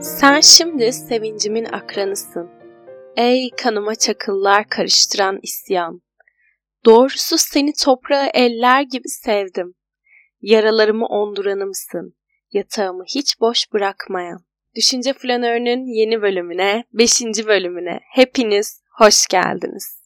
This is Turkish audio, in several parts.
Sen şimdi sevincimin akranısın. Ey kanıma çakıllar karıştıran isyan. Doğrusu seni toprağı eller gibi sevdim. Yaralarımı onduranımsın. Yatağımı hiç boş bırakmayan. Düşünce Flanörü'nün yeni bölümüne, 5. bölümüne hepiniz hoş geldiniz.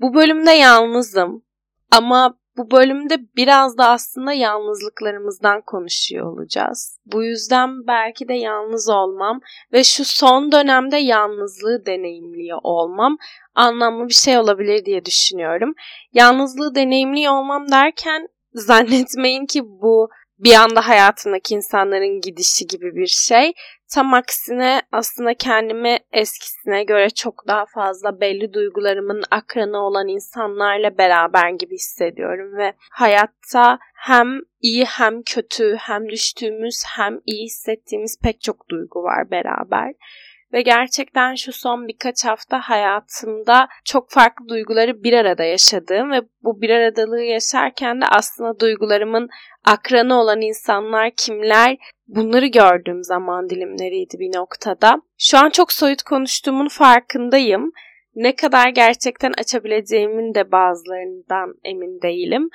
Bu bölümde yalnızım ama bu bölümde biraz da aslında yalnızlıklarımızdan konuşuyor olacağız. Bu yüzden belki de yalnız olmam ve şu son dönemde yalnızlığı deneyimliyor olmam anlamlı bir şey olabilir diye düşünüyorum. Yalnızlığı deneyimliyor olmam derken zannetmeyin ki bu bir anda hayatımdaki insanların gidişi gibi bir şey. Tam aksine aslında kendimi eskisine göre çok daha fazla belli duygularımın akranı olan insanlarla beraber gibi hissediyorum ve hayatta hem iyi hem kötü hem düştüğümüz hem iyi hissettiğimiz pek çok duygu var beraber. Ve gerçekten şu son birkaç hafta hayatımda çok farklı duyguları bir arada yaşadığım ve bu bir aradalığı yaşarken de aslında duygularımın akranı olan insanlar kimler bunları gördüğüm zaman dilimleriydi bir noktada. Şu an çok soyut konuştuğumun farkındayım. Ne kadar gerçekten açabileceğimin de bazılarından emin değilim.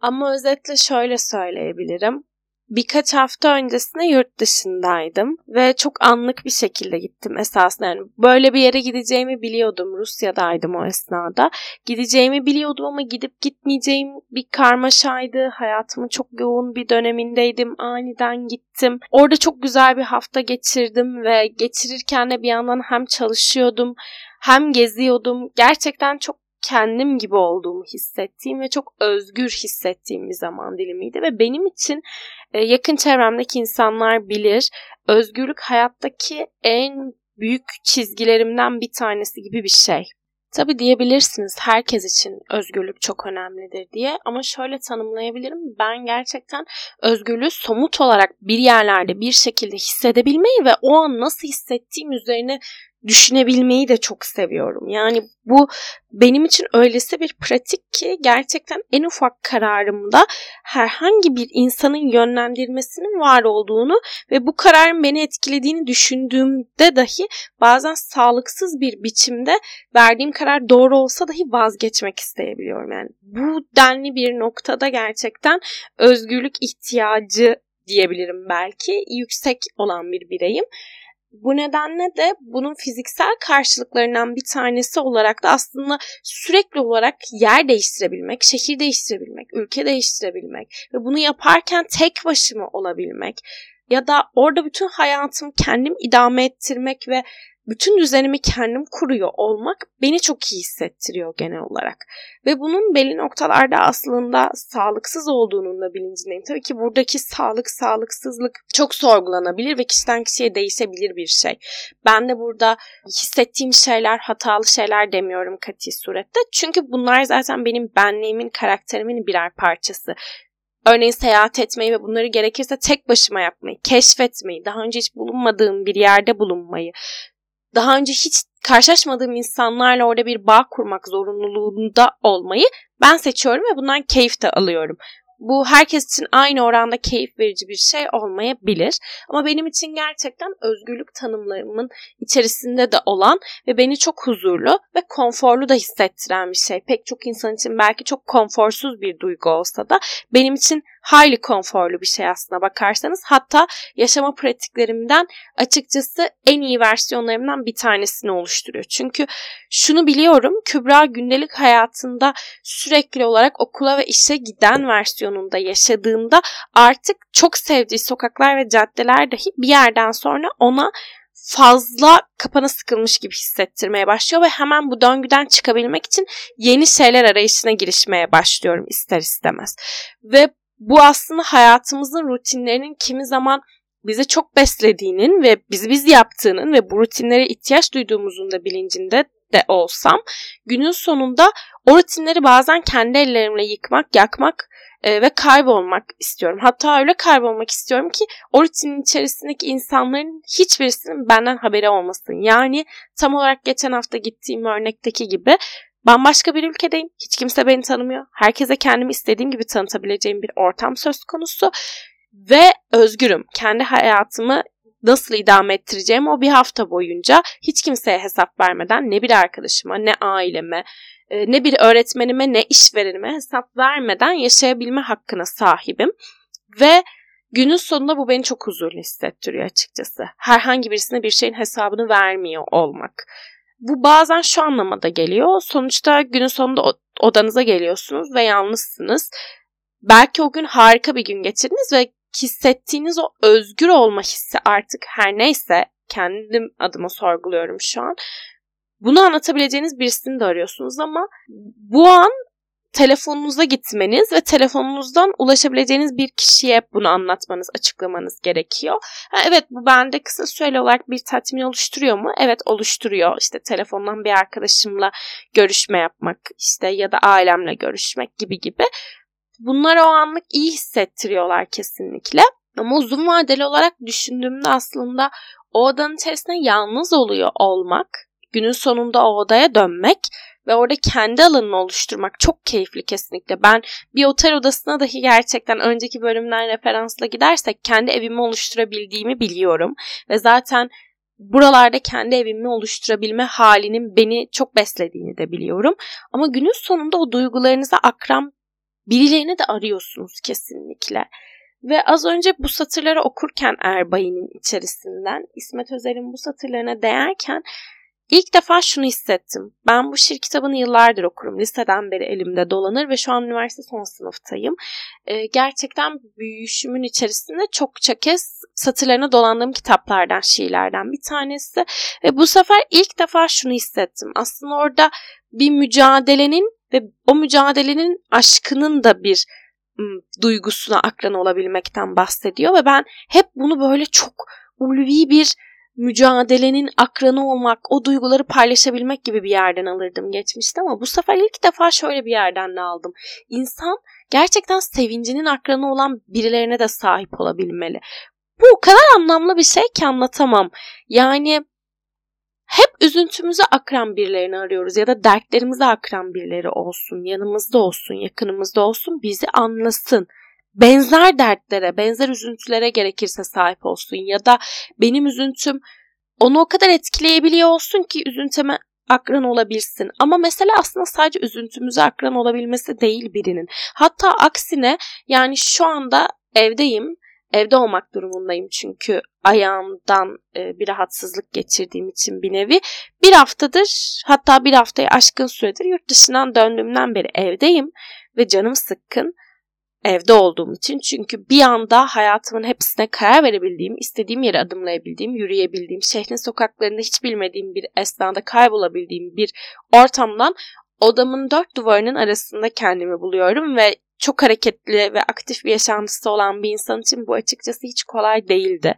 Ama özetle şöyle söyleyebilirim birkaç hafta öncesinde yurt dışındaydım ve çok anlık bir şekilde gittim esasında. Yani böyle bir yere gideceğimi biliyordum. Rusya'daydım o esnada. Gideceğimi biliyordum ama gidip gitmeyeceğim bir karmaşaydı. Hayatımın çok yoğun bir dönemindeydim. Aniden gittim. Orada çok güzel bir hafta geçirdim ve geçirirken de bir yandan hem çalışıyordum hem geziyordum. Gerçekten çok kendim gibi olduğumu hissettiğim ve çok özgür hissettiğim bir zaman dilimiydi ve benim için e, yakın çevremdeki insanlar bilir özgürlük hayattaki en büyük çizgilerimden bir tanesi gibi bir şey. Tabi diyebilirsiniz herkes için özgürlük çok önemlidir diye ama şöyle tanımlayabilirim. Ben gerçekten özgürlüğü somut olarak bir yerlerde bir şekilde hissedebilmeyi ve o an nasıl hissettiğim üzerine düşünebilmeyi de çok seviyorum. Yani bu benim için öylesi bir pratik ki gerçekten en ufak kararımda herhangi bir insanın yönlendirmesinin var olduğunu ve bu kararın beni etkilediğini düşündüğümde dahi bazen sağlıksız bir biçimde verdiğim karar doğru olsa dahi vazgeçmek isteyebiliyorum. Yani bu denli bir noktada gerçekten özgürlük ihtiyacı diyebilirim belki yüksek olan bir bireyim. Bu nedenle de bunun fiziksel karşılıklarından bir tanesi olarak da aslında sürekli olarak yer değiştirebilmek, şehir değiştirebilmek, ülke değiştirebilmek ve bunu yaparken tek başıma olabilmek ya da orada bütün hayatımı kendim idame ettirmek ve bütün düzenimi kendim kuruyor olmak beni çok iyi hissettiriyor genel olarak. Ve bunun belli noktalarda aslında sağlıksız olduğunun da bilincindeyim. Tabii ki buradaki sağlık, sağlıksızlık çok sorgulanabilir ve kişiden kişiye değişebilir bir şey. Ben de burada hissettiğim şeyler hatalı şeyler demiyorum kati surette. Çünkü bunlar zaten benim benliğimin, karakterimin birer parçası. Örneğin seyahat etmeyi ve bunları gerekirse tek başıma yapmayı, keşfetmeyi, daha önce hiç bulunmadığım bir yerde bulunmayı, daha önce hiç karşılaşmadığım insanlarla orada bir bağ kurmak zorunluluğunda olmayı ben seçiyorum ve bundan keyif de alıyorum. Bu herkes için aynı oranda keyif verici bir şey olmayabilir. Ama benim için gerçekten özgürlük tanımlarımın içerisinde de olan ve beni çok huzurlu ve konforlu da hissettiren bir şey. Pek çok insan için belki çok konforsuz bir duygu olsa da benim için hayli konforlu bir şey aslına bakarsanız. Hatta yaşama pratiklerimden açıkçası en iyi versiyonlarımdan bir tanesini oluşturuyor. Çünkü şunu biliyorum Kübra gündelik hayatında sürekli olarak okula ve işe giden versiyonunda yaşadığında artık çok sevdiği sokaklar ve caddeler dahi bir yerden sonra ona fazla kapana sıkılmış gibi hissettirmeye başlıyor ve hemen bu döngüden çıkabilmek için yeni şeyler arayışına girişmeye başlıyorum ister istemez. Ve bu aslında hayatımızın rutinlerinin kimi zaman bizi çok beslediğinin ve bizi biz yaptığının ve bu rutinlere ihtiyaç duyduğumuzun da bilincinde de olsam günün sonunda o rutinleri bazen kendi ellerimle yıkmak, yakmak e, ve kaybolmak istiyorum. Hatta öyle kaybolmak istiyorum ki o rutinin içerisindeki insanların hiçbirisinin benden haberi olmasın. Yani tam olarak geçen hafta gittiğim örnekteki gibi Bambaşka bir ülkedeyim. Hiç kimse beni tanımıyor. Herkese kendimi istediğim gibi tanıtabileceğim bir ortam söz konusu. Ve özgürüm. Kendi hayatımı nasıl idame ettireceğim o bir hafta boyunca hiç kimseye hesap vermeden ne bir arkadaşıma ne aileme e, ne bir öğretmenime ne işverenime hesap vermeden yaşayabilme hakkına sahibim. Ve günün sonunda bu beni çok huzurlu hissettiriyor açıkçası. Herhangi birisine bir şeyin hesabını vermiyor olmak. Bu bazen şu anlamada geliyor. Sonuçta günün sonunda odanıza geliyorsunuz ve yalnızsınız. Belki o gün harika bir gün geçirdiniz ve hissettiğiniz o özgür olma hissi artık her neyse kendim adıma sorguluyorum şu an. Bunu anlatabileceğiniz birisini de arıyorsunuz ama bu an telefonunuza gitmeniz ve telefonunuzdan ulaşabileceğiniz bir kişiye bunu anlatmanız, açıklamanız gerekiyor. Ha, evet bu bende kısa süreli olarak bir tatmin oluşturuyor mu? Evet oluşturuyor. İşte telefondan bir arkadaşımla görüşme yapmak işte ya da ailemle görüşmek gibi gibi. Bunlar o anlık iyi hissettiriyorlar kesinlikle. Ama uzun vadeli olarak düşündüğümde aslında o odanın içerisinde yalnız oluyor olmak, günün sonunda o odaya dönmek ve orada kendi alanını oluşturmak çok keyifli kesinlikle. Ben bir otel odasına dahi gerçekten önceki bölümden referansla gidersek kendi evimi oluşturabildiğimi biliyorum. Ve zaten buralarda kendi evimi oluşturabilme halinin beni çok beslediğini de biliyorum. Ama günün sonunda o duygularınıza akran birilerini de arıyorsunuz kesinlikle. Ve az önce bu satırları okurken Erbay'ın içerisinden İsmet Özel'in bu satırlarına değerken İlk defa şunu hissettim. Ben bu şiir kitabını yıllardır okurum. Liseden beri elimde dolanır ve şu an üniversite son sınıftayım. Ee, gerçekten büyüşümün içerisinde çokça kez satırlarına dolandığım kitaplardan, şiirlerden bir tanesi. Ve bu sefer ilk defa şunu hissettim. Aslında orada bir mücadelenin ve o mücadelenin aşkının da bir duygusuna akran olabilmekten bahsediyor ve ben hep bunu böyle çok ulvi bir mücadelenin akranı olmak, o duyguları paylaşabilmek gibi bir yerden alırdım geçmişte ama bu sefer ilk defa şöyle bir yerden de aldım. İnsan gerçekten sevincinin akranı olan birilerine de sahip olabilmeli. Bu o kadar anlamlı bir şey ki anlatamam. Yani hep üzüntümüzü akran birilerini arıyoruz ya da dertlerimizi akran birileri olsun, yanımızda olsun, yakınımızda olsun, bizi anlasın benzer dertlere, benzer üzüntülere gerekirse sahip olsun ya da benim üzüntüm onu o kadar etkileyebiliyor olsun ki üzüntüme akran olabilsin. Ama mesela aslında sadece üzüntümüze akran olabilmesi değil birinin. Hatta aksine yani şu anda evdeyim. Evde olmak durumundayım çünkü ayağımdan e, bir rahatsızlık geçirdiğim için bir nevi. Bir haftadır hatta bir haftayı aşkın süredir yurt dışından döndüğümden beri evdeyim ve canım sıkkın evde olduğum için. Çünkü bir anda hayatımın hepsine karar verebildiğim, istediğim yere adımlayabildiğim, yürüyebildiğim, şehrin sokaklarında hiç bilmediğim bir esnada kaybolabildiğim bir ortamdan odamın dört duvarının arasında kendimi buluyorum ve çok hareketli ve aktif bir yaşantısı olan bir insan için bu açıkçası hiç kolay değildi.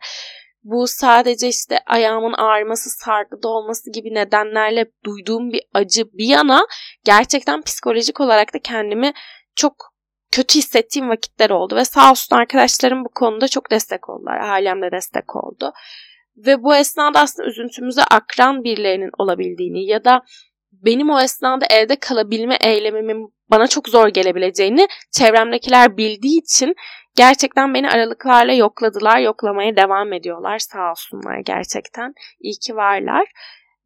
Bu sadece işte ayağımın ağrıması, sargıda olması gibi nedenlerle duyduğum bir acı bir yana gerçekten psikolojik olarak da kendimi çok kötü hissettiğim vakitler oldu ve sağ olsun arkadaşlarım bu konuda çok destek oldular. Ailem de destek oldu. Ve bu esnada aslında üzüntümüze akran birilerinin olabildiğini ya da benim o esnada evde kalabilme eylemimin bana çok zor gelebileceğini çevremdekiler bildiği için gerçekten beni aralıklarla yokladılar, yoklamaya devam ediyorlar. Sağ olsunlar gerçekten. İyi ki varlar.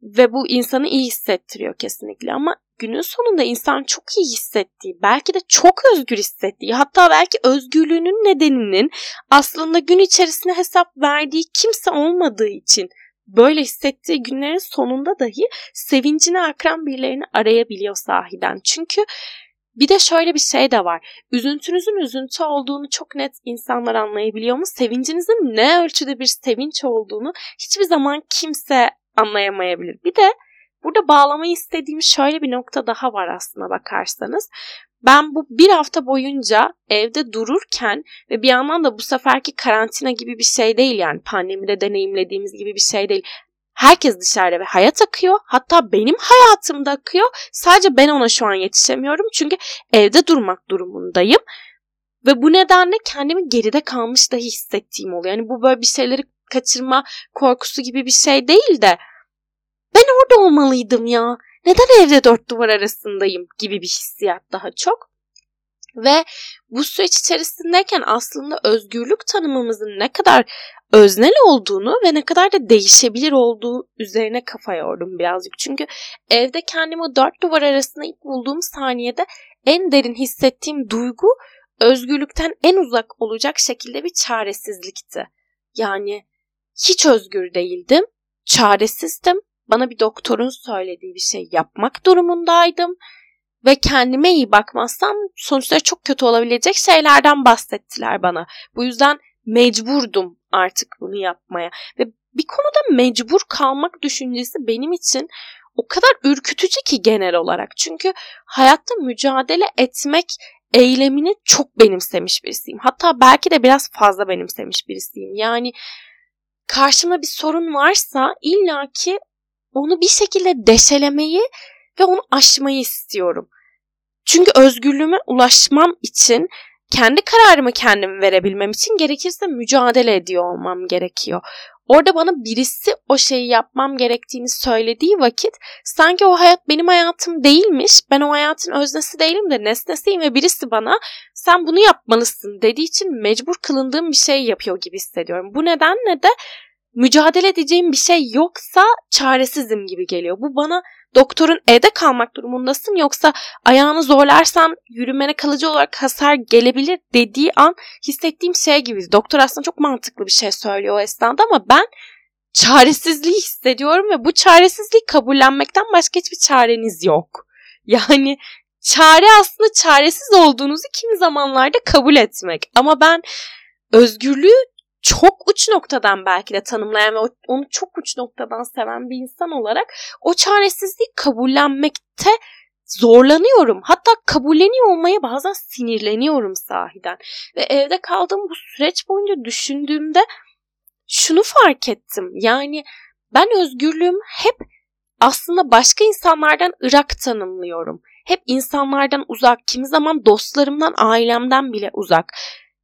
Ve bu insanı iyi hissettiriyor kesinlikle ama günün sonunda insan çok iyi hissettiği, belki de çok özgür hissettiği, hatta belki özgürlüğünün nedeninin aslında gün içerisinde hesap verdiği kimse olmadığı için böyle hissettiği günlerin sonunda dahi sevincine akran birilerini arayabiliyor sahiden. Çünkü bir de şöyle bir şey de var. Üzüntünüzün üzüntü olduğunu çok net insanlar anlayabiliyor mu? Sevincinizin ne ölçüde bir sevinç olduğunu hiçbir zaman kimse anlayamayabilir. Bir de Burada bağlamayı istediğim şöyle bir nokta daha var aslında bakarsanız. Ben bu bir hafta boyunca evde dururken ve bir yandan da bu seferki karantina gibi bir şey değil yani pandemide deneyimlediğimiz gibi bir şey değil. Herkes dışarıda ve hayat akıyor. Hatta benim hayatım da akıyor. Sadece ben ona şu an yetişemiyorum. Çünkü evde durmak durumundayım. Ve bu nedenle kendimi geride kalmış dahi hissettiğim oluyor. Yani bu böyle bir şeyleri kaçırma korkusu gibi bir şey değil de ben orada olmalıydım ya. Neden evde dört duvar arasındayım gibi bir hissiyat daha çok. Ve bu süreç içerisindeyken aslında özgürlük tanımımızın ne kadar öznel olduğunu ve ne kadar da değişebilir olduğu üzerine kafa yordum birazcık. Çünkü evde kendimi dört duvar arasında ilk bulduğum saniyede en derin hissettiğim duygu özgürlükten en uzak olacak şekilde bir çaresizlikti. Yani hiç özgür değildim, çaresizdim. Bana bir doktorun söylediği bir şey yapmak durumundaydım ve kendime iyi bakmazsam sonuçları çok kötü olabilecek şeylerden bahsettiler bana. Bu yüzden mecburdum artık bunu yapmaya ve bir konuda mecbur kalmak düşüncesi benim için o kadar ürkütücü ki genel olarak. Çünkü hayatta mücadele etmek eylemini çok benimsemiş birisiyim. Hatta belki de biraz fazla benimsemiş birisiyim. Yani karşımda bir sorun varsa illaki onu bir şekilde deşelemeyi ve onu aşmayı istiyorum. Çünkü özgürlüğüme ulaşmam için kendi kararımı kendim verebilmem için gerekirse mücadele ediyor olmam gerekiyor. Orada bana birisi o şeyi yapmam gerektiğini söylediği vakit sanki o hayat benim hayatım değilmiş. Ben o hayatın öznesi değilim de nesnesiyim ve birisi bana sen bunu yapmalısın dediği için mecbur kılındığım bir şey yapıyor gibi hissediyorum. Bu nedenle de mücadele edeceğim bir şey yoksa çaresizim gibi geliyor. Bu bana doktorun evde kalmak durumundasın yoksa ayağını zorlarsan yürümene kalıcı olarak hasar gelebilir dediği an hissettiğim şey gibi. Doktor aslında çok mantıklı bir şey söylüyor o esnada ama ben çaresizliği hissediyorum ve bu çaresizliği kabullenmekten başka hiçbir çareniz yok. Yani çare aslında çaresiz olduğunuzu kimi zamanlarda kabul etmek. Ama ben özgürlüğü çok uç noktadan belki de tanımlayan ve onu çok uç noktadan seven bir insan olarak o çaresizliği kabullenmekte zorlanıyorum. Hatta kabulleniyor olmaya bazen sinirleniyorum sahiden. Ve evde kaldığım bu süreç boyunca düşündüğümde şunu fark ettim. Yani ben özgürlüğüm hep aslında başka insanlardan ırak tanımlıyorum. Hep insanlardan uzak, kimi zaman dostlarımdan, ailemden bile uzak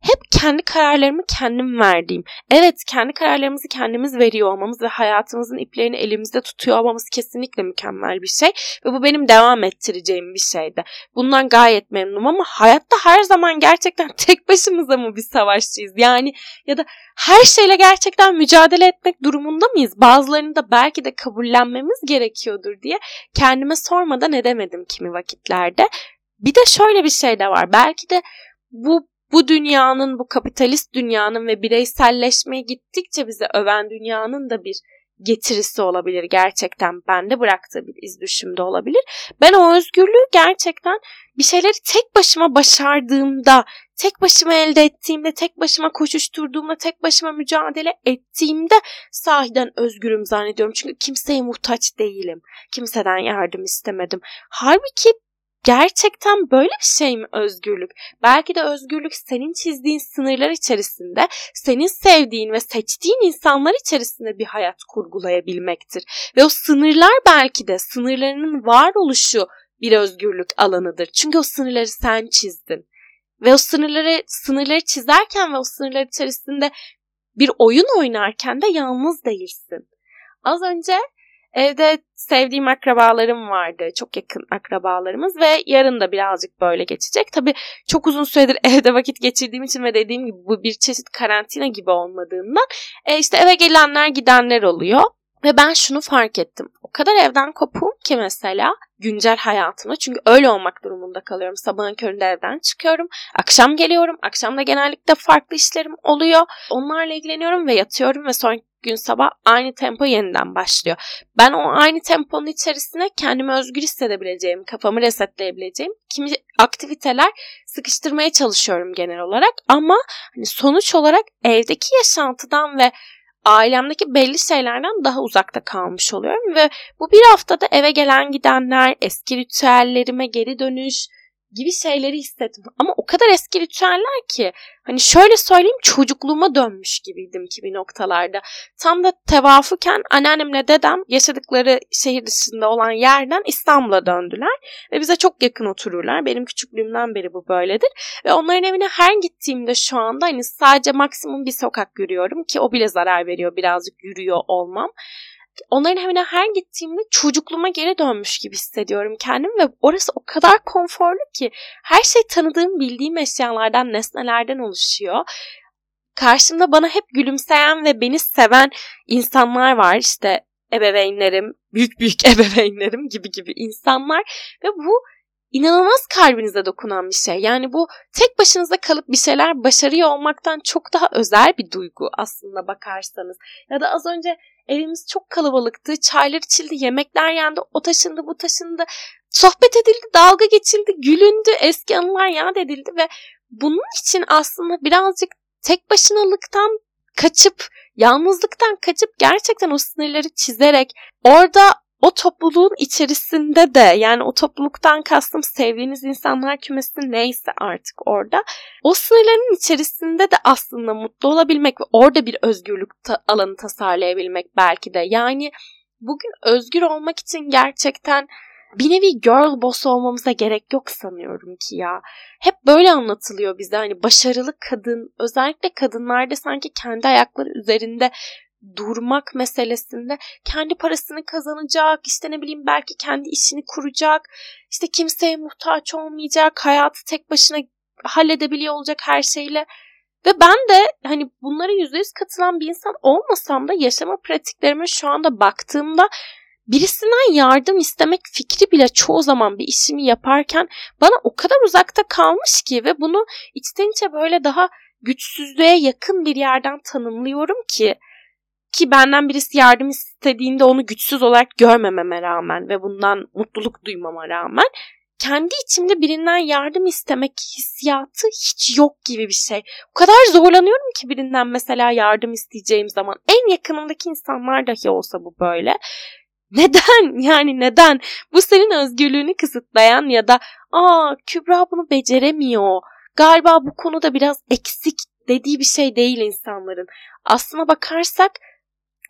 hep kendi kararlarımı kendim verdiğim. Evet kendi kararlarımızı kendimiz veriyor olmamız ve hayatımızın iplerini elimizde tutuyor olmamız kesinlikle mükemmel bir şey. Ve bu benim devam ettireceğim bir şeydi. Bundan gayet memnunum ama hayatta her zaman gerçekten tek başımıza mı bir savaşçıyız? Yani ya da her şeyle gerçekten mücadele etmek durumunda mıyız? Bazılarını da belki de kabullenmemiz gerekiyordur diye kendime sormadan edemedim kimi vakitlerde. Bir de şöyle bir şey de var. Belki de bu bu dünyanın, bu kapitalist dünyanın ve bireyselleşmeye gittikçe bize öven dünyanın da bir getirisi olabilir gerçekten bende bıraktığı bir iz düşümde olabilir. Ben o özgürlüğü gerçekten bir şeyleri tek başıma başardığımda, tek başıma elde ettiğimde, tek başıma koşuşturduğumda, tek başıma mücadele ettiğimde sahiden özgürüm zannediyorum. Çünkü kimseye muhtaç değilim. Kimseden yardım istemedim. Halbuki gerçekten böyle bir şey mi özgürlük? Belki de özgürlük senin çizdiğin sınırlar içerisinde, senin sevdiğin ve seçtiğin insanlar içerisinde bir hayat kurgulayabilmektir. Ve o sınırlar belki de sınırlarının varoluşu bir özgürlük alanıdır. Çünkü o sınırları sen çizdin. Ve o sınırları sınırları çizerken ve o sınırlar içerisinde bir oyun oynarken de yalnız değilsin. Az önce Evde sevdiğim akrabalarım vardı. Çok yakın akrabalarımız ve yarın da birazcık böyle geçecek. Tabii çok uzun süredir evde vakit geçirdiğim için ve dediğim gibi bu bir çeşit karantina gibi olmadığından e işte eve gelenler gidenler oluyor. Ve ben şunu fark ettim. O kadar evden kopum ki mesela güncel hayatımda. Çünkü öyle olmak durumunda kalıyorum. Sabahın köründe evden çıkıyorum. Akşam geliyorum. Akşam da genellikle farklı işlerim oluyor. Onlarla ilgileniyorum ve yatıyorum ve sonra gün sabah aynı tempo yeniden başlıyor. Ben o aynı temponun içerisine kendimi özgür hissedebileceğim, kafamı resetleyebileceğim kimi aktiviteler sıkıştırmaya çalışıyorum genel olarak ama hani sonuç olarak evdeki yaşantıdan ve ailemdeki belli şeylerden daha uzakta kalmış oluyorum ve bu bir haftada eve gelen gidenler, eski ritüellerime geri dönüş, gibi şeyleri hissettim. Ama o kadar eski ritüeller ki hani şöyle söyleyeyim çocukluğuma dönmüş gibiydim kimi noktalarda. Tam da tevafuken anneannemle dedem yaşadıkları şehir dışında olan yerden İstanbul'a döndüler. Ve bize çok yakın otururlar. Benim küçüklüğümden beri bu böyledir. Ve onların evine her gittiğimde şu anda hani sadece maksimum bir sokak yürüyorum ki o bile zarar veriyor birazcık yürüyor olmam. Onların evine her gittiğimde çocukluğuma geri dönmüş gibi hissediyorum kendimi ve orası o kadar konforlu ki her şey tanıdığım, bildiğim eşyalardan, nesnelerden oluşuyor. Karşımda bana hep gülümseyen ve beni seven insanlar var. İşte ebeveynlerim, büyük büyük ebeveynlerim gibi gibi insanlar ve bu inanılmaz kalbinize dokunan bir şey. Yani bu tek başınıza kalıp bir şeyler başarıyor olmaktan çok daha özel bir duygu aslında bakarsanız. Ya da az önce evimiz çok kalabalıktı, çaylar içildi, yemekler yendi, o taşındı, bu taşındı, sohbet edildi, dalga geçildi, gülündü, eski anılar yad edildi ve bunun için aslında birazcık tek başınalıktan kaçıp, yalnızlıktan kaçıp gerçekten o sınırları çizerek orada o topluluğun içerisinde de yani o topluluktan kastım sevdiğiniz insanlar kümesi neyse artık orada o sınırların içerisinde de aslında mutlu olabilmek ve orada bir özgürlük ta- alanı tasarlayabilmek belki de yani bugün özgür olmak için gerçekten bir nevi girl boss olmamıza gerek yok sanıyorum ki ya. Hep böyle anlatılıyor bize hani başarılı kadın özellikle kadınlarda sanki kendi ayakları üzerinde durmak meselesinde kendi parasını kazanacak, işte ne bileyim belki kendi işini kuracak, işte kimseye muhtaç olmayacak, hayatı tek başına halledebiliyor olacak her şeyle. Ve ben de hani bunlara yüzde yüz katılan bir insan olmasam da yaşama pratiklerime şu anda baktığımda birisinden yardım istemek fikri bile çoğu zaman bir işimi yaparken bana o kadar uzakta kalmış ki ve bunu içten içe böyle daha güçsüzlüğe yakın bir yerden tanımlıyorum ki ki benden birisi yardım istediğinde onu güçsüz olarak görmememe rağmen ve bundan mutluluk duymama rağmen kendi içimde birinden yardım istemek hissiyatı hiç yok gibi bir şey. O kadar zorlanıyorum ki birinden mesela yardım isteyeceğim zaman. En yakınımdaki insanlar dahi olsa bu böyle. Neden? Yani neden? Bu senin özgürlüğünü kısıtlayan ya da aa Kübra bunu beceremiyor. Galiba bu konuda biraz eksik dediği bir şey değil insanların. Aslına bakarsak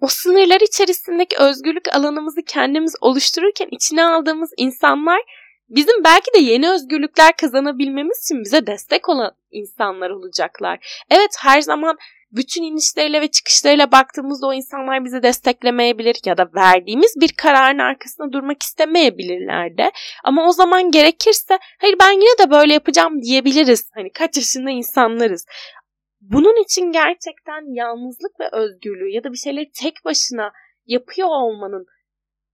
o sınırlar içerisindeki özgürlük alanımızı kendimiz oluştururken içine aldığımız insanlar bizim belki de yeni özgürlükler kazanabilmemiz için bize destek olan insanlar olacaklar. Evet her zaman bütün inişleriyle ve çıkışlarıyla baktığımızda o insanlar bizi desteklemeyebilir ya da verdiğimiz bir kararın arkasında durmak istemeyebilirler de. Ama o zaman gerekirse hayır ben yine de böyle yapacağım diyebiliriz. Hani kaç yaşında insanlarız. Bunun için gerçekten yalnızlık ve özgürlüğü ya da bir şeyleri tek başına yapıyor olmanın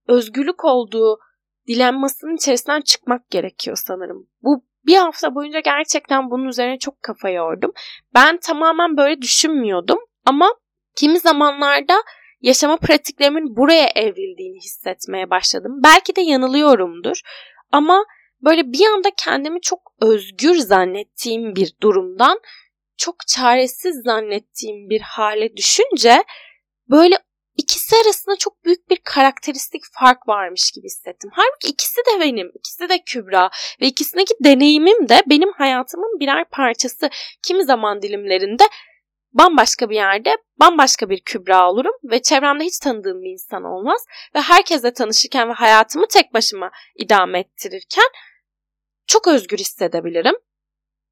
özgürlük olduğu dilenmasının içerisinden çıkmak gerekiyor sanırım. Bu bir hafta boyunca gerçekten bunun üzerine çok kafa yordum. Ben tamamen böyle düşünmüyordum ama kimi zamanlarda yaşama pratiklerimin buraya evrildiğini hissetmeye başladım. Belki de yanılıyorumdur ama böyle bir anda kendimi çok özgür zannettiğim bir durumdan çok çaresiz zannettiğim bir hale düşünce böyle ikisi arasında çok büyük bir karakteristik fark varmış gibi hissettim. Halbuki ikisi de benim, ikisi de Kübra ve ikisindeki deneyimim de benim hayatımın birer parçası. Kimi zaman dilimlerinde bambaşka bir yerde bambaşka bir Kübra olurum ve çevremde hiç tanıdığım bir insan olmaz ve herkesle tanışırken ve hayatımı tek başıma idame ettirirken çok özgür hissedebilirim.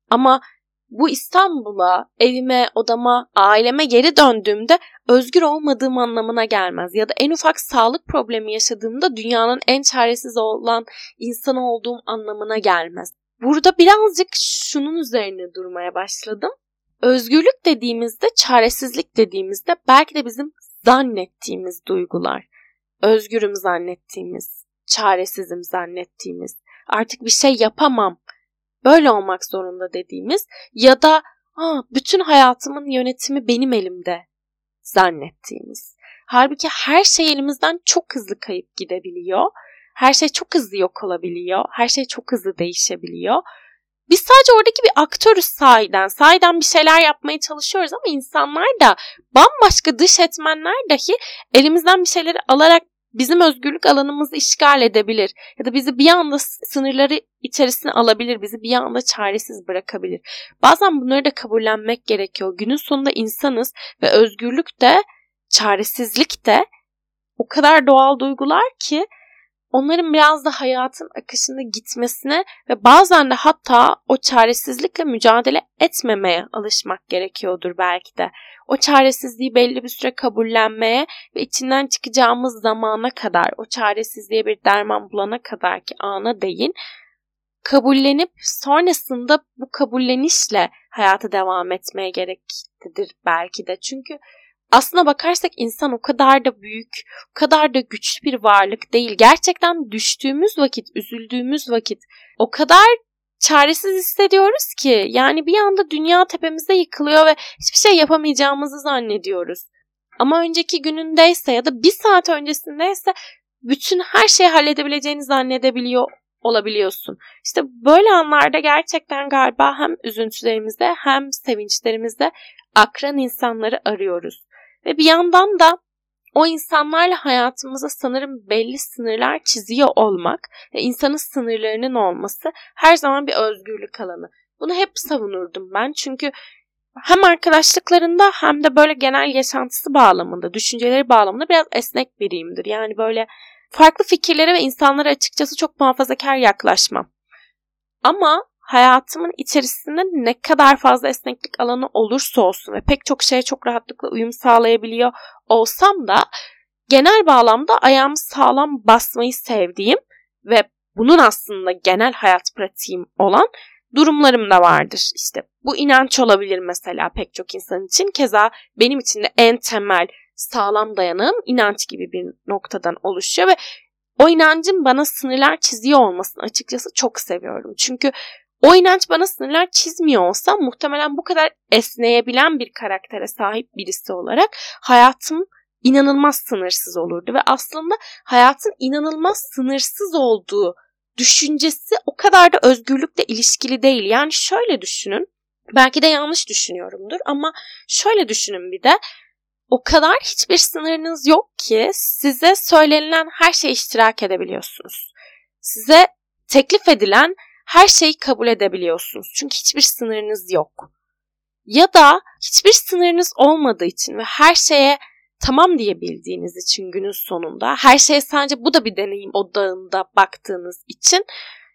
Ama bu İstanbul'a, evime, odama, aileme geri döndüğümde özgür olmadığım anlamına gelmez. Ya da en ufak sağlık problemi yaşadığımda dünyanın en çaresiz olan insanı olduğum anlamına gelmez. Burada birazcık şunun üzerine durmaya başladım. Özgürlük dediğimizde, çaresizlik dediğimizde belki de bizim zannettiğimiz duygular. Özgürüm zannettiğimiz, çaresizim zannettiğimiz, artık bir şey yapamam böyle olmak zorunda dediğimiz ya da Aa, bütün hayatımın yönetimi benim elimde zannettiğimiz. Halbuki her şey elimizden çok hızlı kayıp gidebiliyor. Her şey çok hızlı yok olabiliyor. Her şey çok hızlı değişebiliyor. Biz sadece oradaki bir aktörüz sahiden. Sahiden bir şeyler yapmaya çalışıyoruz ama insanlar da bambaşka dış etmenler dahi elimizden bir şeyleri alarak bizim özgürlük alanımızı işgal edebilir ya da bizi bir anda sınırları içerisine alabilir, bizi bir anda çaresiz bırakabilir. Bazen bunları da kabullenmek gerekiyor. Günün sonunda insanız ve özgürlük de çaresizlik de o kadar doğal duygular ki onların biraz da hayatın akışında gitmesine ve bazen de hatta o çaresizlikle mücadele etmemeye alışmak gerekiyordur belki de. O çaresizliği belli bir süre kabullenmeye ve içinden çıkacağımız zamana kadar, o çaresizliğe bir derman bulana kadar ki ana değin, kabullenip sonrasında bu kabullenişle hayata devam etmeye gereklidir belki de. Çünkü aslına bakarsak insan o kadar da büyük, o kadar da güçlü bir varlık değil. Gerçekten düştüğümüz vakit, üzüldüğümüz vakit o kadar çaresiz hissediyoruz ki yani bir anda dünya tepemizde yıkılıyor ve hiçbir şey yapamayacağımızı zannediyoruz. Ama önceki günündeyse ya da bir saat öncesindeyse bütün her şeyi halledebileceğini zannedebiliyor olabiliyorsun. İşte böyle anlarda gerçekten galiba hem üzüntülerimizde hem sevinçlerimizde akran insanları arıyoruz. Ve bir yandan da o insanlarla hayatımıza sanırım belli sınırlar çiziyor olmak ve insanın sınırlarının olması her zaman bir özgürlük alanı. Bunu hep savunurdum ben çünkü hem arkadaşlıklarında hem de böyle genel yaşantısı bağlamında, düşünceleri bağlamında biraz esnek biriyimdir. Yani böyle farklı fikirlere ve insanlara açıkçası çok muhafazakar yaklaşmam. Ama hayatımın içerisinde ne kadar fazla esneklik alanı olursa olsun ve pek çok şeye çok rahatlıkla uyum sağlayabiliyor olsam da genel bağlamda ayağımı sağlam basmayı sevdiğim ve bunun aslında genel hayat pratiğim olan durumlarım da vardır. İşte bu inanç olabilir mesela pek çok insan için. Keza benim için de en temel sağlam dayanığım inanç gibi bir noktadan oluşuyor ve o inancın bana sınırlar çiziyor olmasını açıkçası çok seviyorum. Çünkü o inanç bana sınırlar çizmiyor olsa muhtemelen bu kadar esneyebilen bir karaktere sahip birisi olarak hayatım inanılmaz sınırsız olurdu ve aslında hayatın inanılmaz sınırsız olduğu düşüncesi o kadar da özgürlükle ilişkili değil. Yani şöyle düşünün. Belki de yanlış düşünüyorumdur ama şöyle düşünün bir de o kadar hiçbir sınırınız yok ki size söylenilen her şeyi iştirak edebiliyorsunuz. Size teklif edilen her şeyi kabul edebiliyorsunuz. Çünkü hiçbir sınırınız yok. Ya da hiçbir sınırınız olmadığı için ve her şeye tamam diyebildiğiniz için günün sonunda her şeye sadece bu da bir deneyim odağında baktığınız için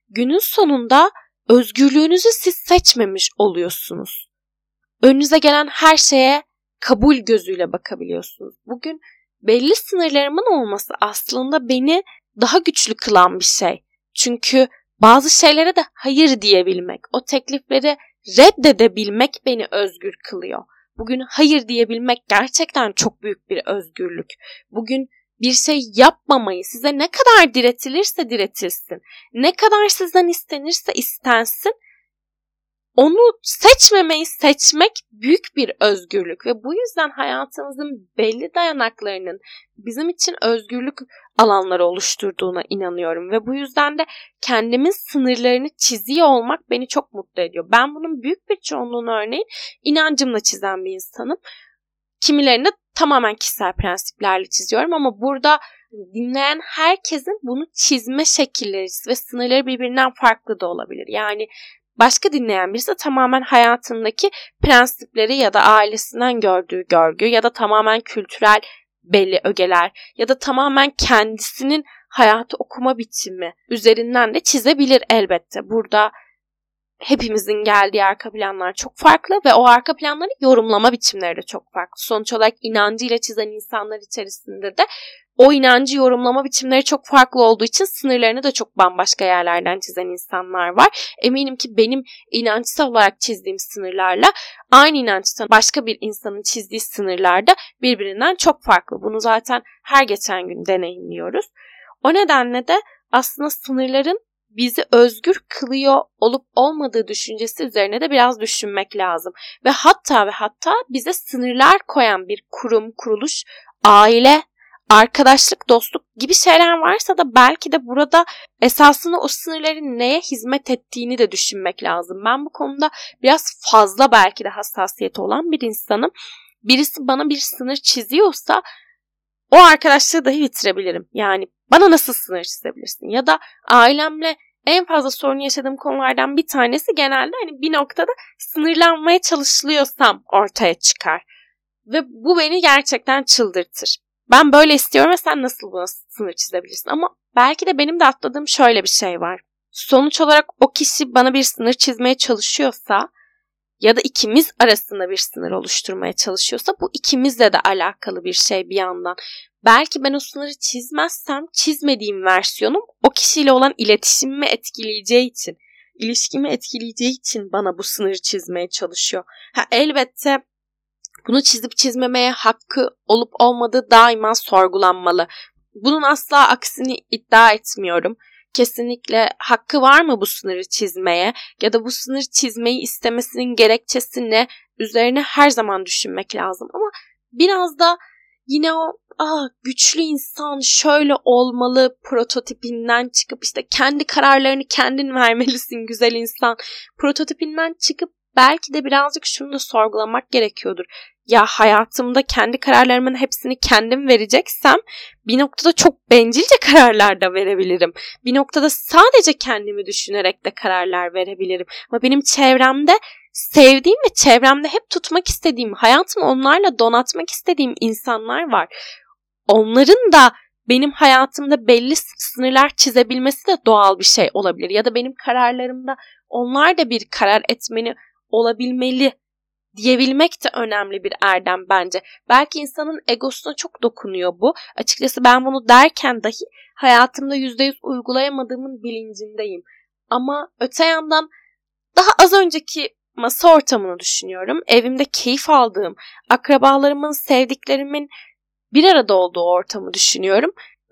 günün sonunda özgürlüğünüzü siz seçmemiş oluyorsunuz. Önünüze gelen her şeye kabul gözüyle bakabiliyorsunuz. Bugün belli sınırlarımın olması aslında beni daha güçlü kılan bir şey. Çünkü bazı şeylere de hayır diyebilmek, o teklifleri reddedebilmek beni özgür kılıyor. Bugün hayır diyebilmek gerçekten çok büyük bir özgürlük. Bugün bir şey yapmamayı size ne kadar diretilirse diretilsin, ne kadar sizden istenirse istensin onu seçmemeyi seçmek büyük bir özgürlük ve bu yüzden hayatımızın belli dayanaklarının bizim için özgürlük alanları oluşturduğuna inanıyorum ve bu yüzden de kendimin sınırlarını çiziyor olmak beni çok mutlu ediyor. Ben bunun büyük bir çoğunluğunu örneğin inancımla çizen bir insanım. Kimilerini tamamen kişisel prensiplerle çiziyorum ama burada dinleyen herkesin bunu çizme şekilleri ve sınırları birbirinden farklı da olabilir. Yani Başka dinleyen birisi tamamen hayatındaki prensipleri ya da ailesinden gördüğü görgü ya da tamamen kültürel belli ögeler ya da tamamen kendisinin hayatı okuma biçimi üzerinden de çizebilir elbette. Burada hepimizin geldiği arka planlar çok farklı ve o arka planları yorumlama biçimleri de çok farklı. Sonuç olarak inancıyla çizen insanlar içerisinde de o inancı yorumlama biçimleri çok farklı olduğu için sınırlarını da çok bambaşka yerlerden çizen insanlar var. Eminim ki benim inançsal olarak çizdiğim sınırlarla aynı inançtan başka bir insanın çizdiği sınırlar da birbirinden çok farklı. Bunu zaten her geçen gün deneyimliyoruz. O nedenle de aslında sınırların bizi özgür kılıyor olup olmadığı düşüncesi üzerine de biraz düşünmek lazım. Ve hatta ve hatta bize sınırlar koyan bir kurum, kuruluş, aile arkadaşlık, dostluk gibi şeyler varsa da belki de burada esasında o sınırların neye hizmet ettiğini de düşünmek lazım. Ben bu konuda biraz fazla belki de hassasiyeti olan bir insanım. Birisi bana bir sınır çiziyorsa o arkadaşlığı dahi bitirebilirim. Yani bana nasıl sınır çizebilirsin? Ya da ailemle en fazla sorun yaşadığım konulardan bir tanesi genelde hani bir noktada sınırlanmaya çalışılıyorsam ortaya çıkar. Ve bu beni gerçekten çıldırtır. Ben böyle istiyorum ve sen nasıl buna sınır çizebilirsin? Ama belki de benim de atladığım şöyle bir şey var. Sonuç olarak o kişi bana bir sınır çizmeye çalışıyorsa ya da ikimiz arasında bir sınır oluşturmaya çalışıyorsa bu ikimizle de alakalı bir şey bir yandan. Belki ben o sınırı çizmezsem çizmediğim versiyonum o kişiyle olan iletişimimi etkileyeceği için, ilişkimi etkileyeceği için bana bu sınırı çizmeye çalışıyor. Ha elbette bunu çizip çizmemeye hakkı olup olmadığı daima sorgulanmalı. Bunun asla aksini iddia etmiyorum. Kesinlikle hakkı var mı bu sınırı çizmeye ya da bu sınır çizmeyi istemesinin gerekçesi ne? Üzerine her zaman düşünmek lazım ama biraz da yine o ah güçlü insan şöyle olmalı prototipinden çıkıp işte kendi kararlarını kendin vermelisin güzel insan prototipinden çıkıp belki de birazcık şunu da sorgulamak gerekiyordur. Ya hayatımda kendi kararlarımın hepsini kendim vereceksem bir noktada çok bencilce kararlar da verebilirim. Bir noktada sadece kendimi düşünerek de kararlar verebilirim. Ama benim çevremde sevdiğim ve çevremde hep tutmak istediğim, hayatımı onlarla donatmak istediğim insanlar var. Onların da benim hayatımda belli sınırlar çizebilmesi de doğal bir şey olabilir. Ya da benim kararlarımda onlar da bir karar etmeni olabilmeli diyebilmek de önemli bir erdem bence. Belki insanın egosuna çok dokunuyor bu. Açıkçası ben bunu derken dahi hayatımda %100 uygulayamadığımın bilincindeyim. Ama öte yandan daha az önceki masa ortamını düşünüyorum. Evimde keyif aldığım, akrabalarımın, sevdiklerimin bir arada olduğu ortamı düşünüyorum.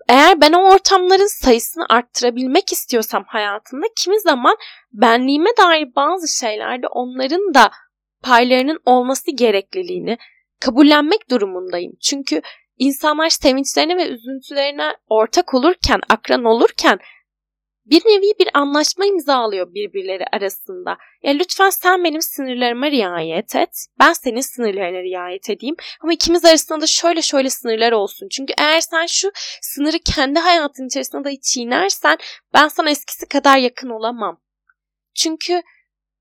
Eğer ben o ortamların sayısını arttırabilmek istiyorsam hayatımda kimi zaman benliğime dair bazı şeylerde onların da paylarının olması gerekliliğini kabullenmek durumundayım. Çünkü insanlar sevinçlerine ve üzüntülerine ortak olurken, akran olurken bir nevi bir anlaşma imzalıyor birbirleri arasında. Ya lütfen sen benim sınırlarıma riayet et. Ben senin sınırlarına riayet edeyim. Ama ikimiz arasında da şöyle şöyle sınırlar olsun. Çünkü eğer sen şu sınırı kendi hayatın içerisinde dahi çiğnersen ben sana eskisi kadar yakın olamam. Çünkü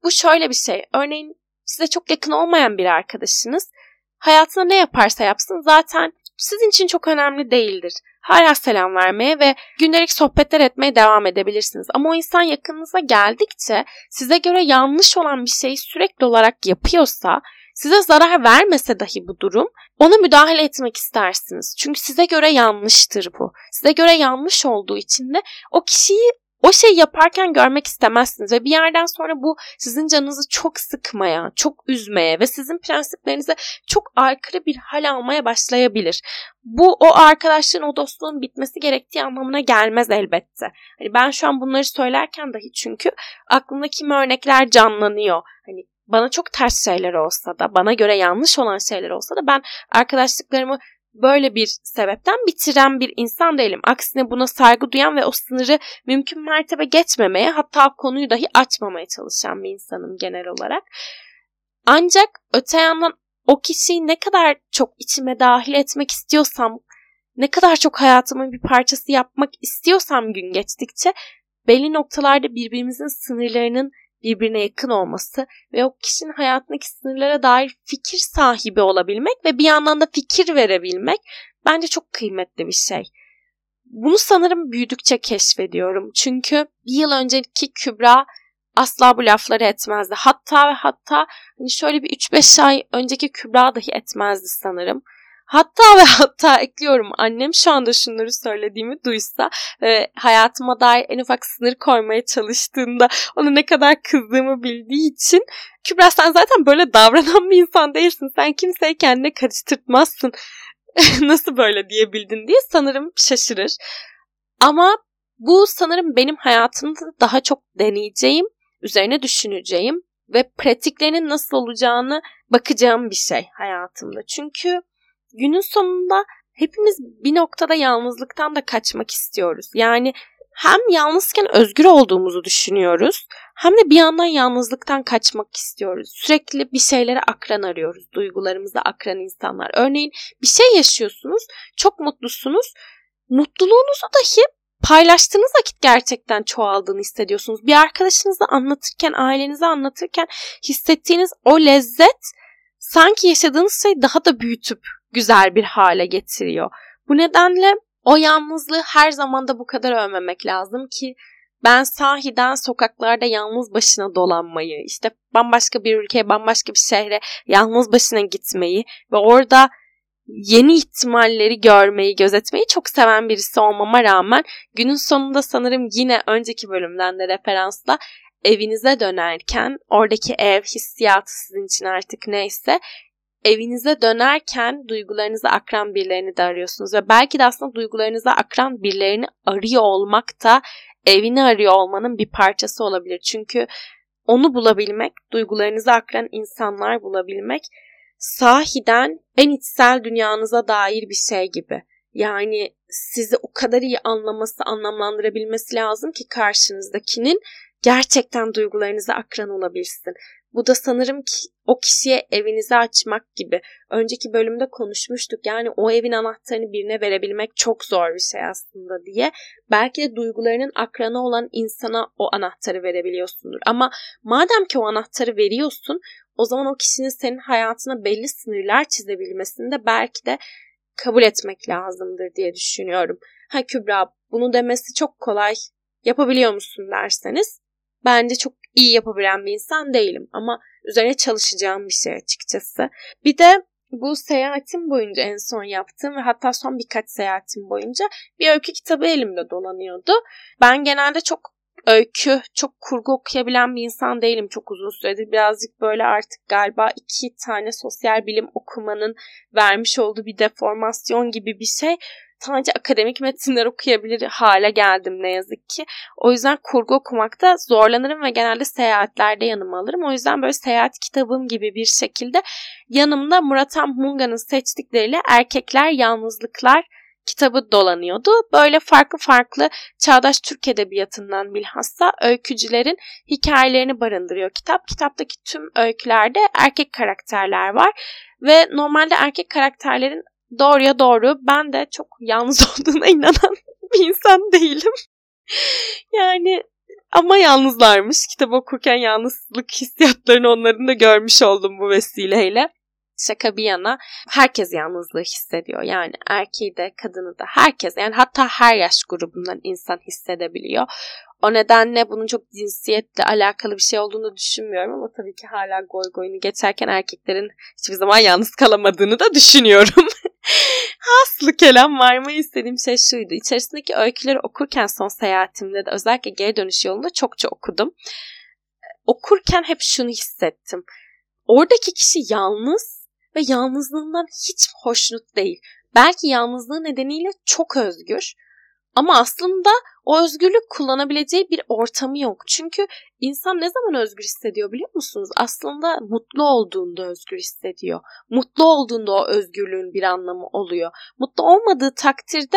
bu şöyle bir şey. Örneğin size çok yakın olmayan bir arkadaşınız hayatına ne yaparsa yapsın zaten sizin için çok önemli değildir. Hala selam vermeye ve gündelik sohbetler etmeye devam edebilirsiniz. Ama o insan yakınınıza geldikçe size göre yanlış olan bir şeyi sürekli olarak yapıyorsa size zarar vermese dahi bu durum ona müdahale etmek istersiniz. Çünkü size göre yanlıştır bu. Size göre yanlış olduğu için de o kişiyi o şeyi yaparken görmek istemezsiniz ve bir yerden sonra bu sizin canınızı çok sıkmaya, çok üzmeye ve sizin prensiplerinize çok aykırı bir hal almaya başlayabilir. Bu o arkadaşlığın, o dostluğun bitmesi gerektiği anlamına gelmez elbette. Hani ben şu an bunları söylerken dahi çünkü aklımda kimi örnekler canlanıyor. Hani bana çok ters şeyler olsa da, bana göre yanlış olan şeyler olsa da ben arkadaşlıklarımı böyle bir sebepten bitiren bir insan değilim. Aksine buna saygı duyan ve o sınırı mümkün mertebe geçmemeye hatta konuyu dahi açmamaya çalışan bir insanım genel olarak. Ancak öte yandan o kişiyi ne kadar çok içime dahil etmek istiyorsam, ne kadar çok hayatımın bir parçası yapmak istiyorsam gün geçtikçe belli noktalarda birbirimizin sınırlarının birbirine yakın olması ve o kişinin hayatındaki sınırlara dair fikir sahibi olabilmek ve bir yandan da fikir verebilmek bence çok kıymetli bir şey. Bunu sanırım büyüdükçe keşfediyorum. Çünkü bir yıl önceki Kübra asla bu lafları etmezdi. Hatta ve hatta hani şöyle bir 3-5 ay önceki Kübra dahi etmezdi sanırım. Hatta ve hatta ekliyorum annem şu anda şunları söylediğimi duysa ve hayatıma dair en ufak sınır koymaya çalıştığında ona ne kadar kızdığımı bildiği için Kübra sen zaten böyle davranan bir insan değilsin. Sen kimseyi kendine karıştırtmazsın. Nasıl böyle diyebildin diye sanırım şaşırır. Ama bu sanırım benim hayatımda daha çok deneyeceğim, üzerine düşüneceğim ve pratiklerinin nasıl olacağını bakacağım bir şey hayatımda. Çünkü günün sonunda hepimiz bir noktada yalnızlıktan da kaçmak istiyoruz. Yani hem yalnızken özgür olduğumuzu düşünüyoruz hem de bir yandan yalnızlıktan kaçmak istiyoruz. Sürekli bir şeylere akran arıyoruz. Duygularımıza akran insanlar. Örneğin bir şey yaşıyorsunuz, çok mutlusunuz. Mutluluğunuzu dahi paylaştığınız vakit gerçekten çoğaldığını hissediyorsunuz. Bir arkadaşınıza anlatırken, ailenize anlatırken hissettiğiniz o lezzet sanki yaşadığınız şey daha da büyütüp güzel bir hale getiriyor. Bu nedenle o yalnızlığı her zaman da bu kadar övmemek lazım ki ben sahiden sokaklarda yalnız başına dolanmayı, işte bambaşka bir ülkeye, bambaşka bir şehre yalnız başına gitmeyi ve orada yeni ihtimalleri görmeyi, gözetmeyi çok seven birisi olmama rağmen günün sonunda sanırım yine önceki bölümden de referansla evinize dönerken oradaki ev hissiyatı sizin için artık neyse evinize dönerken duygularınızı akran birilerini de arıyorsunuz ve belki de aslında duygularınızı akran birilerini arıyor olmak da evini arıyor olmanın bir parçası olabilir. Çünkü onu bulabilmek, duygularınızı akran insanlar bulabilmek sahiden en içsel dünyanıza dair bir şey gibi. Yani sizi o kadar iyi anlaması, anlamlandırabilmesi lazım ki karşınızdakinin gerçekten duygularınıza akran olabilsin. Bu da sanırım ki o kişiye evinizi açmak gibi. Önceki bölümde konuşmuştuk. Yani o evin anahtarını birine verebilmek çok zor bir şey aslında diye. Belki de duygularının akranı olan insana o anahtarı verebiliyorsundur. Ama madem ki o anahtarı veriyorsun, o zaman o kişinin senin hayatına belli sınırlar çizebilmesini de belki de kabul etmek lazımdır diye düşünüyorum. Ha Kübra bunu demesi çok kolay yapabiliyor musun derseniz bence çok iyi yapabilen bir insan değilim ama üzerine çalışacağım bir şey açıkçası. Bir de bu seyahatim boyunca en son yaptığım ve hatta son birkaç seyahatim boyunca bir öykü kitabı elimde dolanıyordu. Ben genelde çok öykü, çok kurgu okuyabilen bir insan değilim çok uzun süredir. Birazcık böyle artık galiba iki tane sosyal bilim okumanın vermiş olduğu bir deformasyon gibi bir şey sadece akademik metinler okuyabilir hale geldim ne yazık ki. O yüzden kurgu okumakta zorlanırım ve genelde seyahatlerde yanıma alırım. O yüzden böyle seyahat kitabım gibi bir şekilde yanımda Muratam Munga'nın seçtikleriyle Erkekler Yalnızlıklar kitabı dolanıyordu. Böyle farklı farklı çağdaş Türk edebiyatından bilhassa öykücülerin hikayelerini barındırıyor kitap. Kitaptaki tüm öykülerde erkek karakterler var ve normalde erkek karakterlerin doğruya doğru ben de çok yalnız olduğuna inanan bir insan değilim. yani ama yalnızlarmış. Kitap okurken yalnızlık hissiyatlarını onların da görmüş oldum bu vesileyle. Şaka bir yana herkes yalnızlığı hissediyor. Yani erkeği de kadını da herkes yani hatta her yaş grubundan insan hissedebiliyor. O nedenle bunun çok cinsiyetle alakalı bir şey olduğunu düşünmüyorum ama tabii ki hala goy goyunu geçerken erkeklerin hiçbir zaman yalnız kalamadığını da düşünüyorum. Haslı kelam varmayı istediğim şey şuydu. İçerisindeki öyküleri okurken son seyahatimde de özellikle geri dönüş yolunda çokça okudum. Okurken hep şunu hissettim. Oradaki kişi yalnız ve yalnızlığından hiç hoşnut değil. Belki yalnızlığı nedeniyle çok özgür ama aslında o özgürlük kullanabileceği bir ortamı yok. Çünkü insan ne zaman özgür hissediyor biliyor musunuz? Aslında mutlu olduğunda özgür hissediyor. Mutlu olduğunda o özgürlüğün bir anlamı oluyor. Mutlu olmadığı takdirde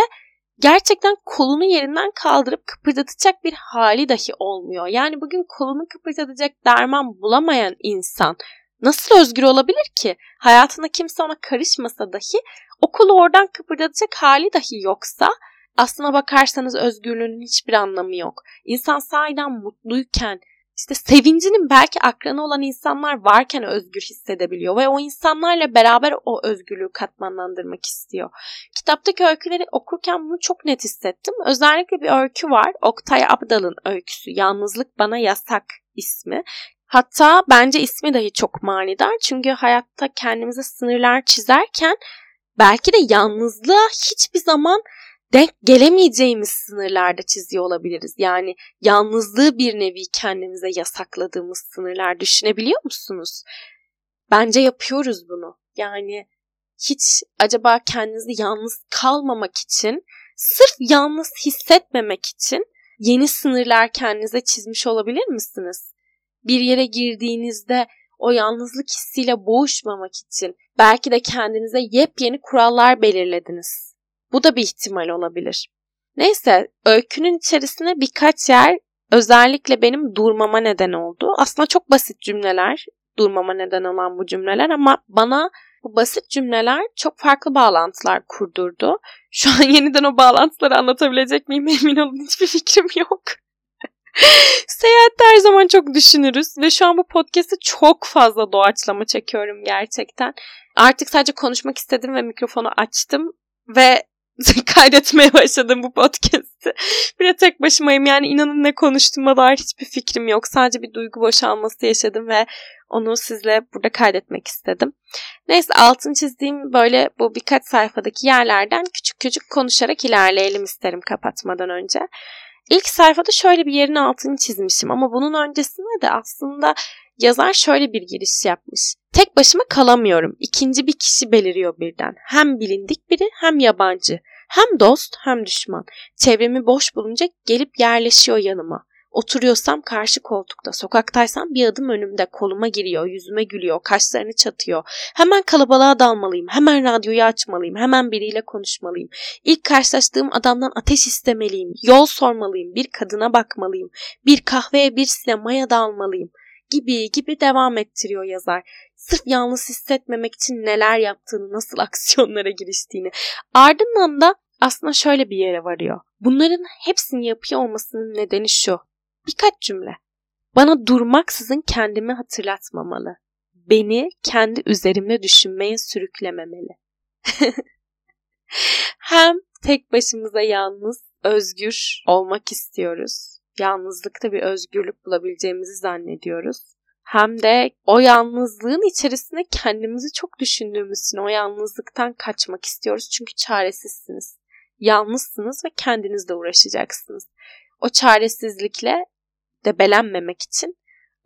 gerçekten kolunu yerinden kaldırıp kıpırdatacak bir hali dahi olmuyor. Yani bugün kolunu kıpırdatacak derman bulamayan insan nasıl özgür olabilir ki? Hayatında kimse ona karışmasa dahi o kolu oradan kıpırdatacak hali dahi yoksa aslına bakarsanız özgürlüğünün hiçbir anlamı yok. İnsan sahiden mutluyken, işte sevincinin belki akranı olan insanlar varken özgür hissedebiliyor ve o insanlarla beraber o özgürlüğü katmanlandırmak istiyor. Kitaptaki öyküleri okurken bunu çok net hissettim. Özellikle bir öykü var. Oktay Abdal'ın öyküsü. Yalnızlık Bana Yasak ismi. Hatta bence ismi dahi çok manidar. Çünkü hayatta kendimize sınırlar çizerken belki de yalnızlığa hiçbir zaman denk gelemeyeceğimiz sınırlarda çiziyor olabiliriz. Yani yalnızlığı bir nevi kendimize yasakladığımız sınırlar düşünebiliyor musunuz? Bence yapıyoruz bunu. Yani hiç acaba kendinizi yalnız kalmamak için, sırf yalnız hissetmemek için yeni sınırlar kendinize çizmiş olabilir misiniz? Bir yere girdiğinizde o yalnızlık hissiyle boğuşmamak için belki de kendinize yepyeni kurallar belirlediniz bu da bir ihtimal olabilir. Neyse öykünün içerisine birkaç yer özellikle benim durmama neden oldu. Aslında çok basit cümleler durmama neden olan bu cümleler ama bana bu basit cümleler çok farklı bağlantılar kurdurdu. Şu an yeniden o bağlantıları anlatabilecek miyim emin olun hiçbir fikrim yok. Seyahatte her zaman çok düşünürüz ve şu an bu podcast'ı çok fazla doğaçlama çekiyorum gerçekten. Artık sadece konuşmak istedim ve mikrofonu açtım ve kaydetmeye başladım bu podcast'i. Bir de tek başımayım yani inanın ne konuştuğuma dair hiçbir fikrim yok. Sadece bir duygu boşalması yaşadım ve onu sizle burada kaydetmek istedim. Neyse altın çizdiğim böyle bu birkaç sayfadaki yerlerden küçük küçük konuşarak ilerleyelim isterim kapatmadan önce. İlk sayfada şöyle bir yerin altını çizmişim ama bunun öncesinde de aslında yazar şöyle bir giriş yapmış. Tek başıma kalamıyorum. İkinci bir kişi beliriyor birden. Hem bilindik biri hem yabancı. Hem dost hem düşman. Çevremi boş bulunca gelip yerleşiyor yanıma. Oturuyorsam karşı koltukta, sokaktaysam bir adım önümde, koluma giriyor, yüzüme gülüyor, kaşlarını çatıyor. Hemen kalabalığa dalmalıyım, hemen radyoyu açmalıyım, hemen biriyle konuşmalıyım. İlk karşılaştığım adamdan ateş istemeliyim, yol sormalıyım, bir kadına bakmalıyım, bir kahveye bir sinemaya dalmalıyım gibi gibi devam ettiriyor yazar. Sırf yalnız hissetmemek için neler yaptığını, nasıl aksiyonlara giriştiğini. Ardından da aslında şöyle bir yere varıyor. Bunların hepsini yapıyor olmasının nedeni şu. Birkaç cümle. Bana durmaksızın kendimi hatırlatmamalı. Beni kendi üzerimde düşünmeye sürüklememeli. Hem tek başımıza yalnız, özgür olmak istiyoruz. Yalnızlıkta bir özgürlük bulabileceğimizi zannediyoruz. Hem de o yalnızlığın içerisinde kendimizi çok düşündüğümüz için o yalnızlıktan kaçmak istiyoruz. Çünkü çaresizsiniz. Yalnızsınız ve kendinizle uğraşacaksınız. O çaresizlikle debelenmemek için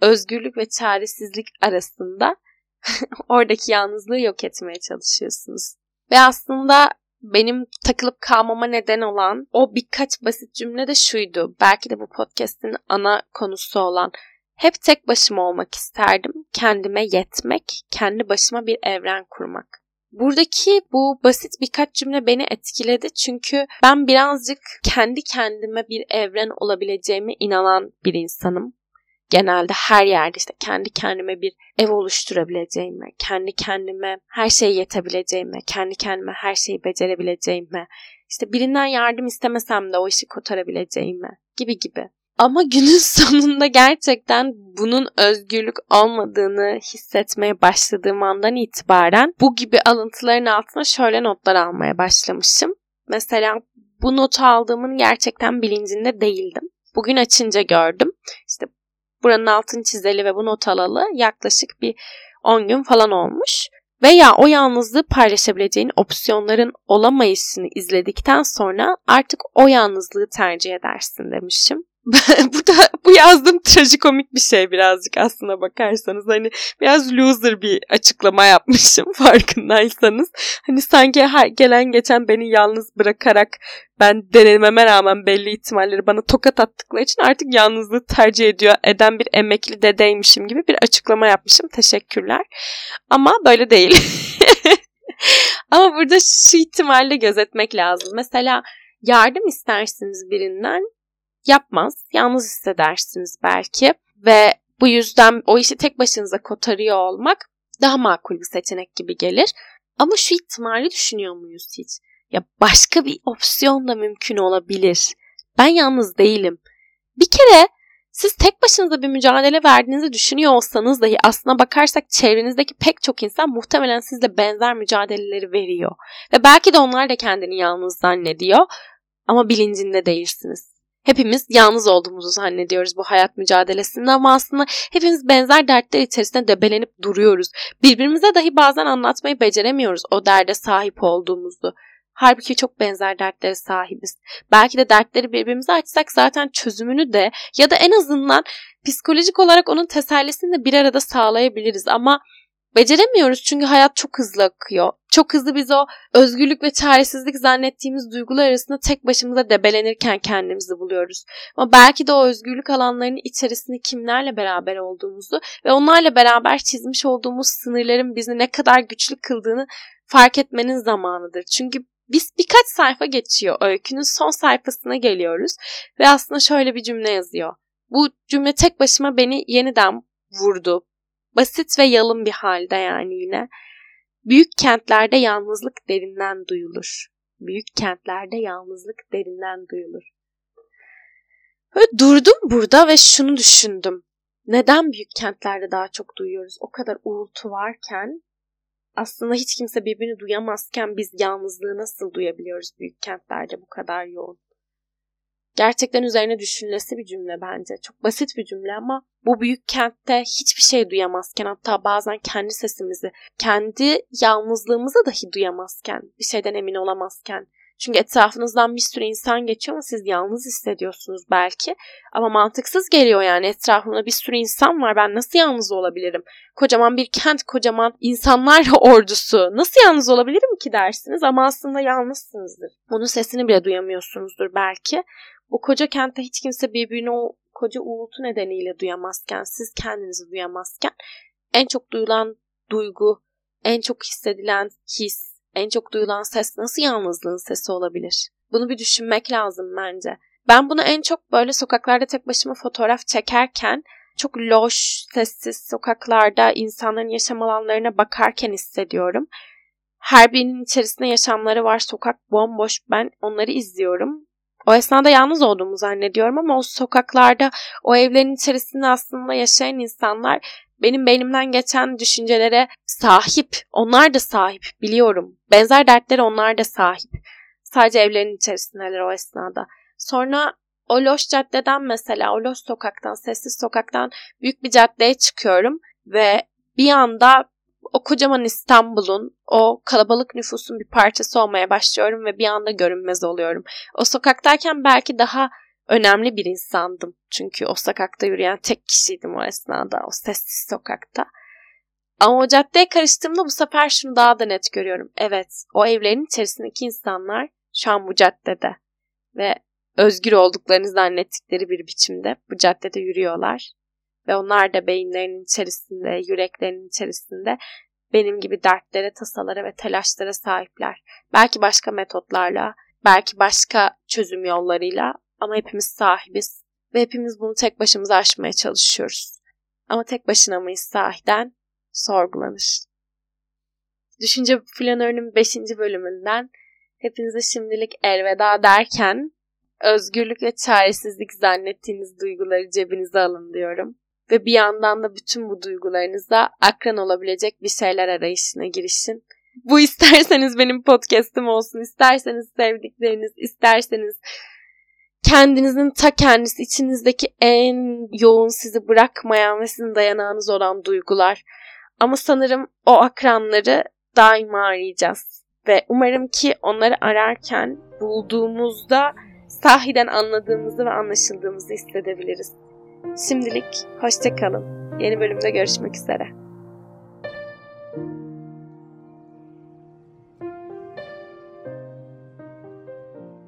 özgürlük ve çaresizlik arasında oradaki yalnızlığı yok etmeye çalışıyorsunuz. Ve aslında benim takılıp kalmama neden olan o birkaç basit cümle de şuydu. Belki de bu podcast'in ana konusu olan hep tek başıma olmak isterdim. Kendime yetmek, kendi başıma bir evren kurmak. Buradaki bu basit birkaç cümle beni etkiledi çünkü ben birazcık kendi kendime bir evren olabileceğime inanan bir insanım. Genelde her yerde işte kendi kendime bir ev oluşturabileceğime, kendi kendime her şeye yetebileceğime, kendi kendime her şeyi becerebileceğime, işte birinden yardım istemesem de o işi kotarabileceğime gibi gibi. Ama günün sonunda gerçekten bunun özgürlük olmadığını hissetmeye başladığım andan itibaren bu gibi alıntıların altına şöyle notlar almaya başlamışım. Mesela bu notu aldığımın gerçekten bilincinde değildim. Bugün açınca gördüm. Buranın altını çizeli ve bu not alalı yaklaşık bir 10 gün falan olmuş. Veya o yalnızlığı paylaşabileceğin opsiyonların olamayışını izledikten sonra artık o yalnızlığı tercih edersin demişim. bu da bu yazdığım trajikomik bir şey birazcık aslına bakarsanız. Hani biraz loser bir açıklama yapmışım farkındaysanız. Hani sanki her gelen geçen beni yalnız bırakarak ben denememe rağmen belli ihtimalleri bana tokat attıkları için artık yalnızlığı tercih ediyor eden bir emekli dedeymişim gibi bir açıklama yapmışım. Teşekkürler. Ama böyle değil. Ama burada şu ihtimalle gözetmek lazım. Mesela yardım istersiniz birinden yapmaz. Yalnız hissedersiniz belki ve bu yüzden o işi tek başınıza kotarıyor olmak daha makul bir seçenek gibi gelir. Ama şu ihtimali düşünüyor muyuz hiç? Ya başka bir opsiyon da mümkün olabilir. Ben yalnız değilim. Bir kere siz tek başınıza bir mücadele verdiğinizi düşünüyor olsanız dahi aslına bakarsak çevrenizdeki pek çok insan muhtemelen sizle benzer mücadeleleri veriyor. Ve belki de onlar da kendini yalnız zannediyor ama bilincinde değilsiniz. Hepimiz yalnız olduğumuzu zannediyoruz bu hayat mücadelesinde ama aslında hepimiz benzer dertler içerisinde debelenip duruyoruz. Birbirimize dahi bazen anlatmayı beceremiyoruz o derde sahip olduğumuzu. Halbuki çok benzer dertlere sahibiz. Belki de dertleri birbirimize açsak zaten çözümünü de ya da en azından psikolojik olarak onun tesellisini de bir arada sağlayabiliriz ama Beceremiyoruz çünkü hayat çok hızlı akıyor. Çok hızlı biz o özgürlük ve çaresizlik zannettiğimiz duygular arasında tek başımıza debelenirken kendimizi buluyoruz. Ama belki de o özgürlük alanlarının içerisinde kimlerle beraber olduğumuzu ve onlarla beraber çizmiş olduğumuz sınırların bizi ne kadar güçlü kıldığını fark etmenin zamanıdır. Çünkü biz birkaç sayfa geçiyor öykünün son sayfasına geliyoruz ve aslında şöyle bir cümle yazıyor. Bu cümle tek başıma beni yeniden vurdu, Basit ve yalın bir halde yani yine. Büyük kentlerde yalnızlık derinden duyulur. Büyük kentlerde yalnızlık derinden duyulur. Böyle durdum burada ve şunu düşündüm. Neden büyük kentlerde daha çok duyuyoruz? O kadar uğultu varken aslında hiç kimse birbirini duyamazken biz yalnızlığı nasıl duyabiliyoruz büyük kentlerde bu kadar yoğun? Gerçekten üzerine düşünülesi bir cümle bence. Çok basit bir cümle ama bu büyük kentte hiçbir şey duyamazken hatta bazen kendi sesimizi, kendi yalnızlığımızı dahi duyamazken, bir şeyden emin olamazken çünkü etrafınızdan bir sürü insan geçiyor ama siz yalnız hissediyorsunuz belki. Ama mantıksız geliyor yani etrafımda bir sürü insan var. Ben nasıl yalnız olabilirim? Kocaman bir kent, kocaman insanlar ordusu. Nasıl yalnız olabilirim ki dersiniz ama aslında yalnızsınızdır. Onun sesini bile duyamıyorsunuzdur belki. Bu koca kentte hiç kimse birbirini o koca uğultu nedeniyle duyamazken, siz kendinizi duyamazken en çok duyulan duygu, en çok hissedilen his, en çok duyulan ses nasıl yalnızlığın sesi olabilir? Bunu bir düşünmek lazım bence. Ben bunu en çok böyle sokaklarda tek başıma fotoğraf çekerken çok loş, sessiz sokaklarda insanların yaşam alanlarına bakarken hissediyorum. Her birinin içerisinde yaşamları var. Sokak bomboş. Ben onları izliyorum. O esnada yalnız olduğumu zannediyorum ama o sokaklarda, o evlerin içerisinde aslında yaşayan insanlar benim beynimden geçen düşüncelere sahip. Onlar da sahip biliyorum. Benzer dertlere onlar da sahip. Sadece evlerin içerisindeler o esnada. Sonra o loş caddeden mesela o loş sokaktan, sessiz sokaktan büyük bir caddeye çıkıyorum ve bir anda o kocaman İstanbul'un, o kalabalık nüfusun bir parçası olmaya başlıyorum ve bir anda görünmez oluyorum. O sokaktayken belki daha önemli bir insandım. Çünkü o sokakta yürüyen tek kişiydim o esnada, o sessiz sokakta. Ama o caddeye karıştığımda bu sefer şunu daha da net görüyorum. Evet, o evlerin içerisindeki insanlar şu an bu caddede ve özgür olduklarını zannettikleri bir biçimde bu caddede yürüyorlar. Ve onlar da beyinlerinin içerisinde, yüreklerinin içerisinde benim gibi dertlere, tasalara ve telaşlara sahipler. Belki başka metotlarla, belki başka çözüm yollarıyla ama hepimiz sahibiz ve hepimiz bunu tek başımıza aşmaya çalışıyoruz. Ama tek başına mıyız sahiden? Sorgulanır. Düşünce Flanör'ün 5. bölümünden hepinize şimdilik elveda derken özgürlük ve çaresizlik zannettiğiniz duyguları cebinize alın diyorum. Ve bir yandan da bütün bu duygularınıza akran olabilecek bir şeyler arayışına girişin. Bu isterseniz benim podcast'ım olsun, isterseniz sevdikleriniz, isterseniz kendinizin ta kendisi içinizdeki en yoğun sizi bırakmayan ve sizin dayanağınız olan duygular. Ama sanırım o akranları daima arayacağız. Ve umarım ki onları ararken bulduğumuzda sahiden anladığımızı ve anlaşıldığımızı hissedebiliriz. Şimdilik hoşçakalın. Yeni bölümde görüşmek üzere.